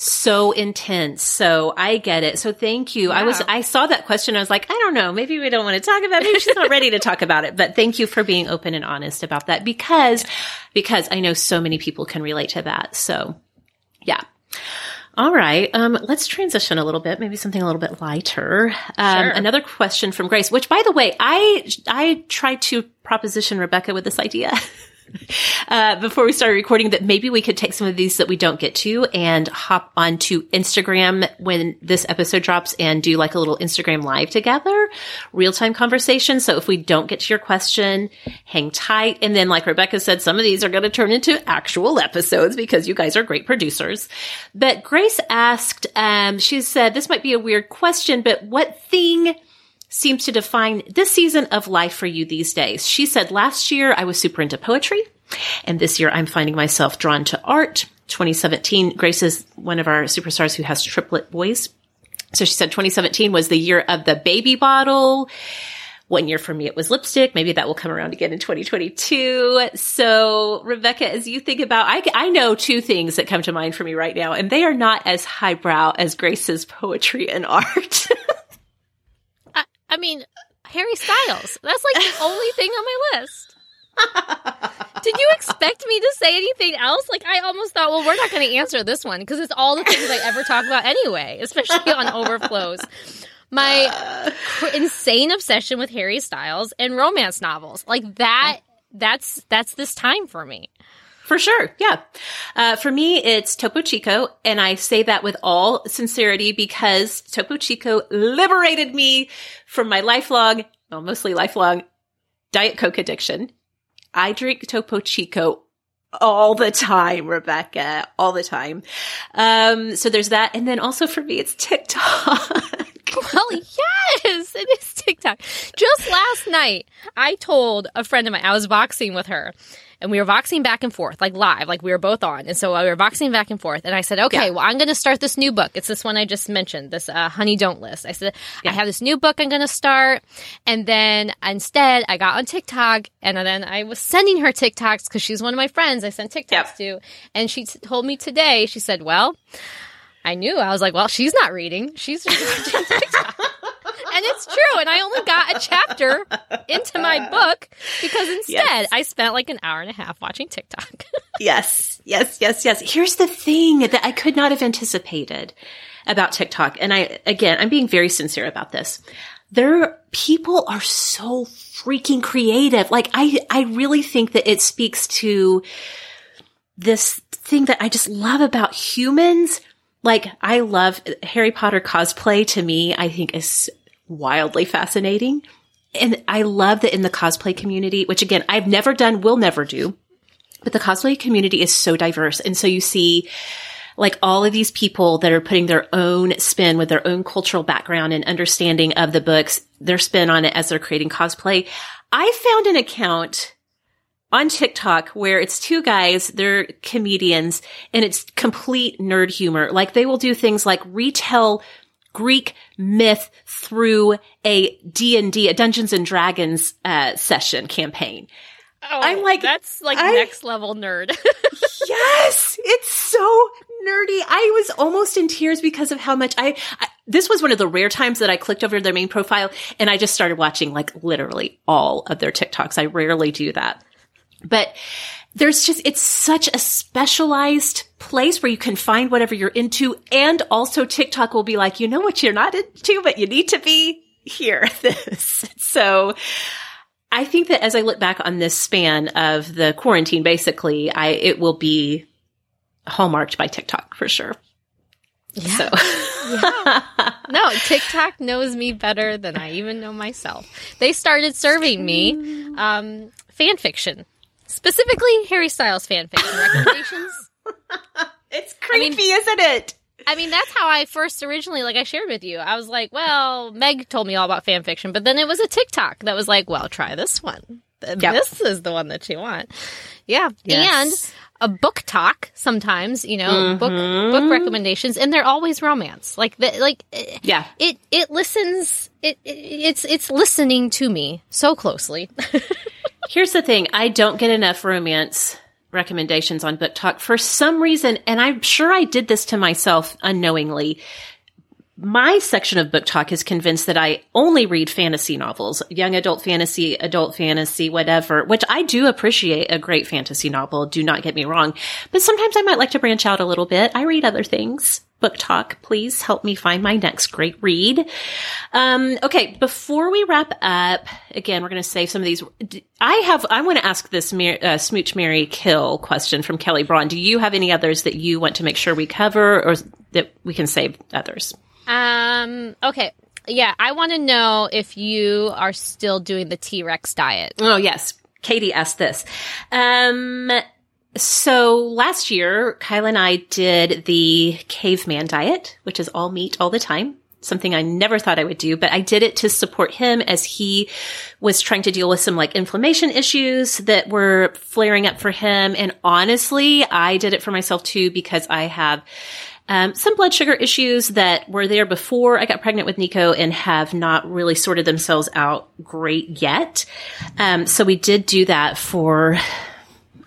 so intense. So I get it. So thank you. Yeah. I was, I saw that question. I was like, I don't know. Maybe we don't want to talk about it. Maybe she's not ready to talk about it, but thank you for being open and honest about that because, yeah. because I know so many people can relate to that. So yeah. All right. Um, let's transition a little bit, maybe something a little bit lighter. Um, sure. another question from Grace, which by the way, I, I tried to proposition Rebekah with this idea. uh, before we started recording that maybe we could take some of these that we don't get to and hop onto Instagram when this episode drops and do like a little Instagram live together, real time conversation. So if we don't get to your question, hang tight. And then, like Rebekah said, some of these are going to turn into actual episodes because you guys are great producers. But Grace asked, um, she said, this might be a weird question, but what thing seems to define this season of life for you these days. She said, last year I was super into poetry and this year I'm finding myself drawn to art. 2017, Grace is one of our superstars who has triplet boys. So she said 2017 was the year of the baby bottle. One year for me, it was lipstick. Maybe that will come around again in 2022. So Rebekah, as you think about, I, I know two things that come to mind for me right now, and they are not as highbrow as Grace's poetry and art. I mean, Harry Styles. That's like the only thing on my list. Did you expect me to say anything else? Like, I almost thought, well, we're not going to answer this one because it's all the things I ever talk about anyway, especially on overflows. My cr- insane obsession with Harry Styles and romance novels, like that. That's that's this time for me. For sure. Yeah. Uh, for me, it's Topo Chico. And I say that with all sincerity because Topo Chico liberated me from my lifelong, well, mostly lifelong Diet Coke addiction. I drink Topo Chico all the time, Rebekah, all the time. Um, so there's that. And then also for me, it's TikTok. well, yes, it is TikTok. Just last night, I told a friend of mine, I was voxing with her and we were voxing back and forth, like live, like we were both on. And so we were voxing back and forth. And I said, okay, yeah. well, I'm going to start this new book. It's this one I just mentioned, this uh, Honey Don't List. I said, yeah. I have this new book I'm going to start. And then instead, I got on TikTok and then I was sending her TikToks because she's one of my friends I sent TikToks yep. to. And she t- told me today, she said, well, I knew. I was like, well, she's not reading. She's just watching TikTok and it's true. And I only got a chapter into my book because instead yes. I spent like an hour and a half watching TikTok. yes, yes, yes, yes. Here's the thing that I could not have anticipated about TikTok. And I, again, I'm being very sincere about this. There, people are so freaking creative. Like I, I really think that it speaks to this thing that I just love about humans like I love Harry Potter cosplay to me, I think is wildly fascinating. and I love that in the cosplay community, which again, I've never done, will never do, but the cosplay community is so diverse. And so you see like all of these people that are putting their own spin with their own cultural background and understanding of the books, their spin on it as they're creating cosplay. I found an account on TikTok where it's two guys, they're comedians and it's complete nerd humor. Like they will do things like retell Greek myth through a D&D, a Dungeons and Dragons uh, session campaign. Oh, I'm like, that's like I, next level nerd. yes, it's so nerdy. I was almost in tears because of how much I, I, this was one of the rare times that I clicked over their main profile and I just started watching like literally all of their TikToks. I rarely do that. But there's just, it's such a specialized place where you can find whatever you're into. And also TikTok will be like, you know what you're not into, but you need to be here. This. So I think that as I look back on this span of the quarantine, basically, I, it will be hallmarked by TikTok for sure. Yeah. So. yeah. No, TikTok knows me better than I even know myself. They started serving me um, fan fiction Specifically, Harry Styles fanfiction recommendations. it's creepy, I mean, isn't it? I mean, that's how I first originally, like, I shared with you. I was like, well, Meg told me all about fan fiction, but then it was a TikTok that was like, well, try this one. Yep. This is the one that you want. Yeah. Yes. And a BookTok sometimes, you know, mm-hmm. book book recommendations, and they're always romance. Like the, like yeah, it it listens. It, it it's it's listening to me so closely. Here's the thing I don't get enough romance recommendations on BookTok for some reason, and I'm sure I did this to myself unknowingly. My section of BookTok is convinced that I only read fantasy novels, young adult fantasy, adult fantasy, whatever, which I do appreciate a great fantasy novel. Do not get me wrong. But sometimes I might like to branch out a little bit. I read other things. BookTok, please help me find my next great read. Um, okay, before we wrap up, again, we're going to save some of these. I have, I want to ask this uh, smooch, marry, kill question from Kelly Braun. Do you have any others that you want to make sure we cover or that we can save others? Um, okay. Yeah, I want to know if you are still doing the T Rex diet. Oh, yes. Katie asked this. Um, so last year, Kyle and I did the caveman diet, which is all meat all the time. Something I never thought I would do, but I did it to support him as he was trying to deal with some like inflammation issues that were flaring up for him. And honestly, I did it for myself too because I have um, some blood sugar issues that were there before I got pregnant with Nico and have not really sorted themselves out great yet. Um, so we did do that for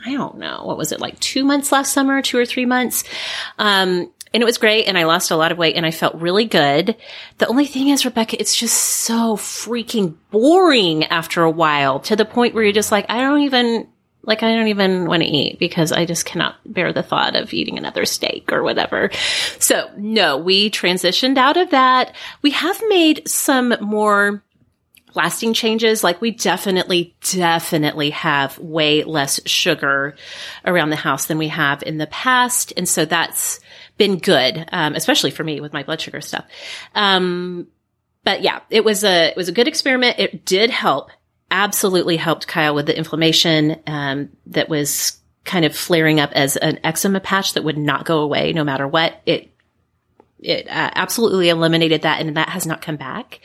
I don't know, what was it like two months last summer, two or three months? Um, and it was great and I lost a lot of weight and I felt really good. The only thing is, Rebekah, it's just so freaking boring after a while to the point where you're just like, I don't even, like, I don't even want to eat because I just cannot bear the thought of eating another steak or whatever. So no, we transitioned out of that. We have made some more lasting changes. Like we definitely, definitely have way less sugar around the house than we have in the past. And so that's been good, um, especially for me with my blood sugar stuff. Um, but yeah, it was a, it was a good experiment. It did help, absolutely helped Kyle with the inflammation, um, that was kind of flaring up as an eczema patch that would not go away no matter what. It, it uh, absolutely eliminated that and that has not come back.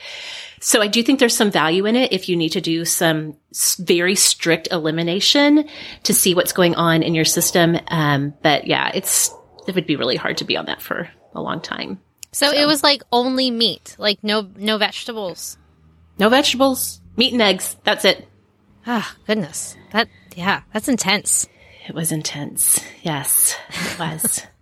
So I do think there's some value in it if you need to do some very strict elimination to see what's going on in your system. Um, but yeah, it's, it would be really hard to be on that for a long time. So, so. it was like only meat, like no, no vegetables. No vegetables, meat and eggs. That's it. Ah, oh, goodness. That, yeah, that's intense. It was intense. Yes, it was.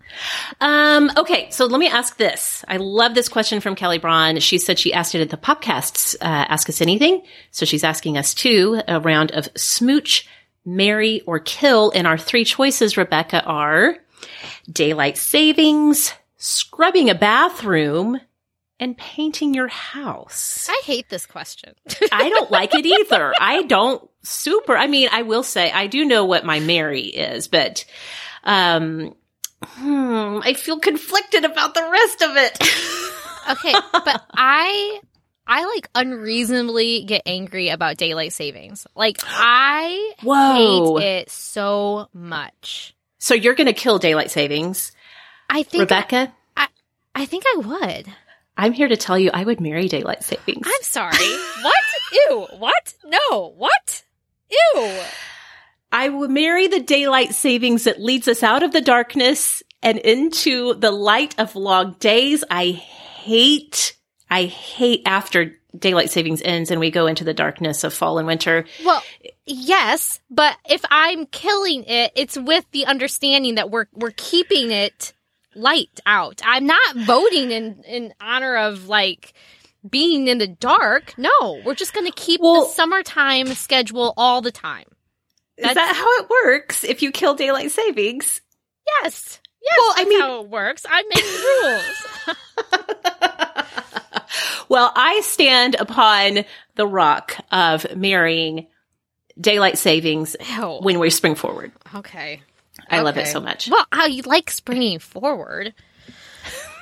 Um, okay, so let me ask this. I love this question from Kelly Braun. She said she asked it at the Popcasts, uh, Ask Us Anything. So she's asking us too, a round of smooch, marry, or kill. And our three choices, Rebekah, are daylight savings, scrubbing a bathroom, and painting your house. I hate this question. I don't like it either. I don't super. I mean, I will say I do know what my marry is, but um hmm, I feel conflicted about the rest of it. okay, but I I like unreasonably get angry about daylight savings. Like I Whoa. hate it so much. So you're going to kill daylight savings. I think Rebekah, I think I would. I'm here to tell you I would marry daylight savings. I'm sorry. what? Ew. What? No. What? Ew. I will marry the daylight savings that leads us out of the darkness and into the light of long days. I hate, I hate after daylight savings ends and we go into the darkness of fall and winter. Well, yes, but if I'm killing it, it's with the understanding that we're we're keeping it light out. I'm not voting in in honor of like being in the dark. No, we're just going to keep Well- the summertime schedule all the time. Is that how it works if you kill daylight savings? Yes. Yes, Well, I that's mean- how it works. I'm making rules. Well, I stand upon the rock of marrying daylight savings when we spring forward. okay. I love it so much. Well, I like springing forward.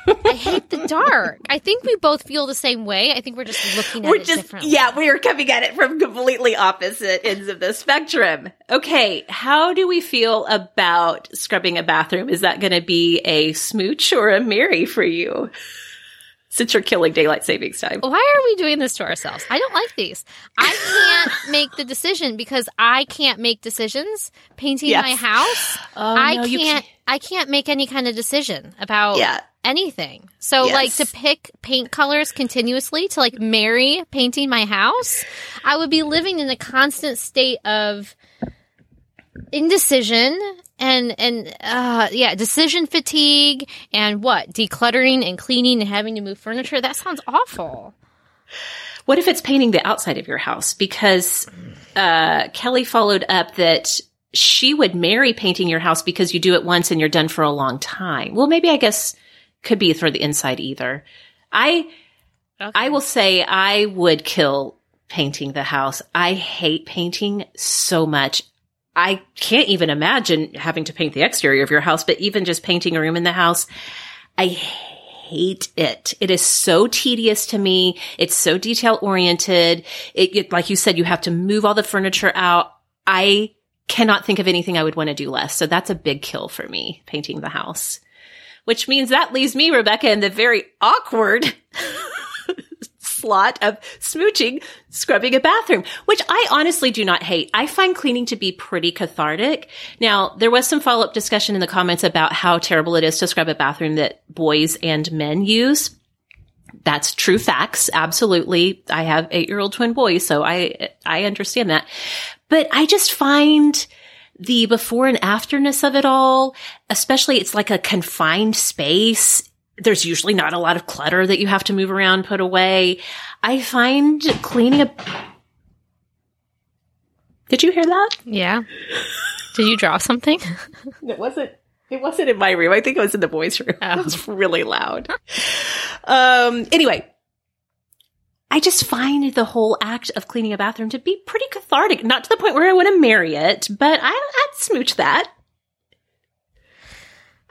I hate the dark. I think we both feel the same way. I think we're just looking at We're it just, differently. yeah, we are coming at it from completely opposite ends of the spectrum. Okay, how do we feel about scrubbing a bathroom? Is that going to be a smooch or a marry for you? Since you're killing daylight savings time. Why are we doing this to ourselves? I don't like these. I can't make the decision because I can't make decisions painting Yes. my house. Oh, I no, you can't, I can't make any kind of decision about Yeah. Anything. So Yes. like to pick paint colors continuously to like marry painting my house, I would be living in a constant state of indecision and and uh yeah decision fatigue and what decluttering and cleaning and having to move furniture that sounds awful What if it's painting the outside of your house? Because uh, Kelly followed up that she would marry painting your house because you do it once and you're done for a long time. Well, maybe I guess could be for the inside either. I I will say I would kill painting the house. I hate painting so much. I can't even imagine having to paint the exterior of your house, but even just painting a room in the house, I hate it. It is so tedious to me. It's so detail oriented. It, it, like you said, you have to move all the furniture out. I cannot think of anything I would want to do less. So that's a big kill for me, painting the house. Which means that leaves me, Rebekah, in the very awkward slot of smooching, scrubbing a bathroom, which I honestly do not hate. I find cleaning to be pretty cathartic. Now, there was some follow up discussion in the comments about how terrible it is to scrub a bathroom that boys and men use. That's true facts. Absolutely. I have eight year old twin boys, so I, I understand that. But I just find the before and afterness of it all, especially it's like a confined space. There's usually not a lot of clutter that you have to move around, put away. I find cleaning up. Did you hear that? yeah did you draw something It wasn't. It wasn't in my room. I think it was in the boys' room. Oh. It was really loud. um. Anyway, I just find the whole act of cleaning a bathroom to be pretty cathartic. Not to the point where I want to marry it, but I, I'd smooch that.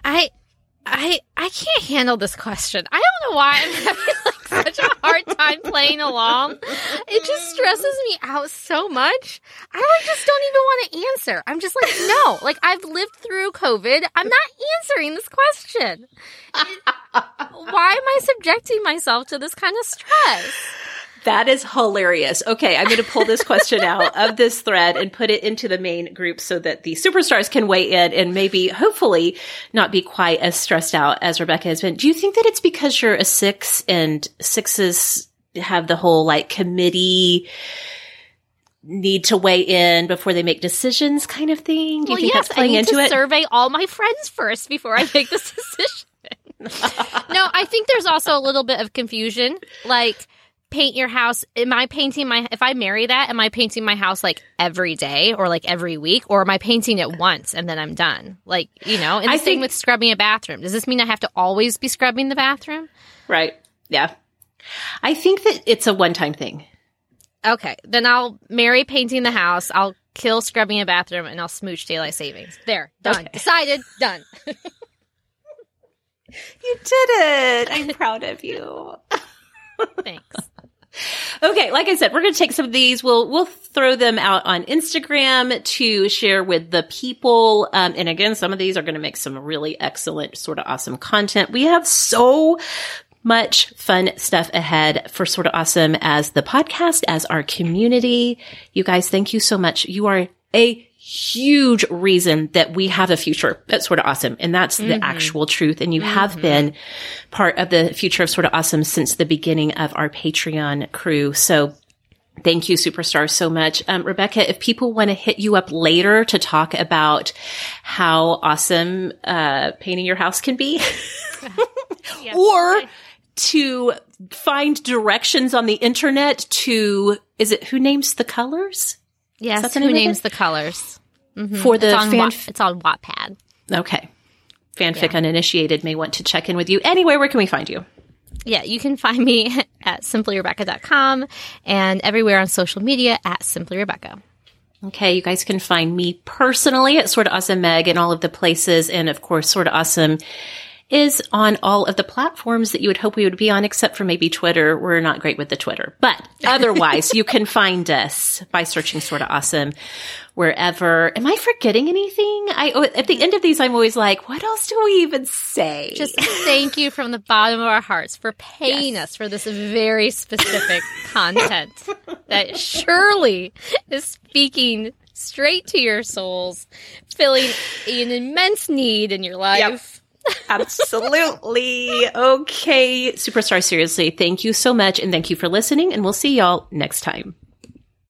I I I can't handle this question. I don't know why I'm having like such a hard time playing along. It just stresses me out so much. I like just don't even want to answer. I'm just like, no. Like I've lived through COVID. I'm not answering this question. It- why am I subjecting myself to this kind of stress? That is hilarious. Okay, I'm going to pull this question out of this thread and put it into the main group so that the superstars can weigh in and maybe, hopefully, not be quite as stressed out as Rebekah has been. Do you think that it's because you're a six and sixes have the whole like committee need to weigh in before they make decisions kind of thing? Do you well, think yes, that's I playing need into to it? survey all my friends first before I make this decision. no, I think there's also a little bit of confusion. Like, paint your house. Am I painting my? If I marry that, am I painting my house like every day or like every week, or am I painting it once and then I'm done? Like, you know. And the I same think- with scrubbing a bathroom. Does this mean I have to always be scrubbing the bathroom? right. Yeah. I think that it's a one time thing. Okay, then I'll marry painting the house. I'll kill scrubbing a bathroom, and I'll smooch daylight savings. There, done, Okay. decided, done. You did it. I'm proud of you. Thanks. okay, like I said, we're going to take some of these. We'll we'll throw them out on Instagram to share with the people. Um, and again, some of these are going to make some really excellent, Sorta Awesome content. We have so much fun stuff ahead for Sorta Awesome as the podcast, as our community. You guys, thank you so much. You are a huge reason that we have a future that's sort of awesome. And that's mm-hmm. the actual truth. And you mm-hmm. have been part of the future of Sorta Awesome since the beginning of our Patreon crew. So Thank you, Superstar, so much. Um, Rebekah, if people want to hit you up later to talk about how awesome uh, painting your house can be, or to find directions on the internet to, is it who names the colors? Yes, who names the colors? Mm-hmm. For the it's on, fan- Wa- it's on Wattpad. Okay. Fanfic yeah. Uninitiated may want to check in with you. Anyway, where can we find you? Yeah, you can find me at simplyrebecca.com and everywhere on social media at simplyrebecca. Okay, you guys can find me personally at Sorta Awesome Meg and all of the places, and of course, Sorta Awesome is on all of the platforms that you would hope we would be on, except for maybe Twitter. We're not great with the Twitter, but otherwise you can find us by searching Sorta Awesome wherever. Am I forgetting anything? I, oh, at the end of these, I'm always like, what else do we even say? Just thank you from the bottom of our hearts for paying yes. us for this very specific content that surely is speaking straight to your souls, filling an immense need in your life. Yep Absolutely. Okay. Superstar, seriously, thank you so much. And thank you for listening. And we'll see y'all next time.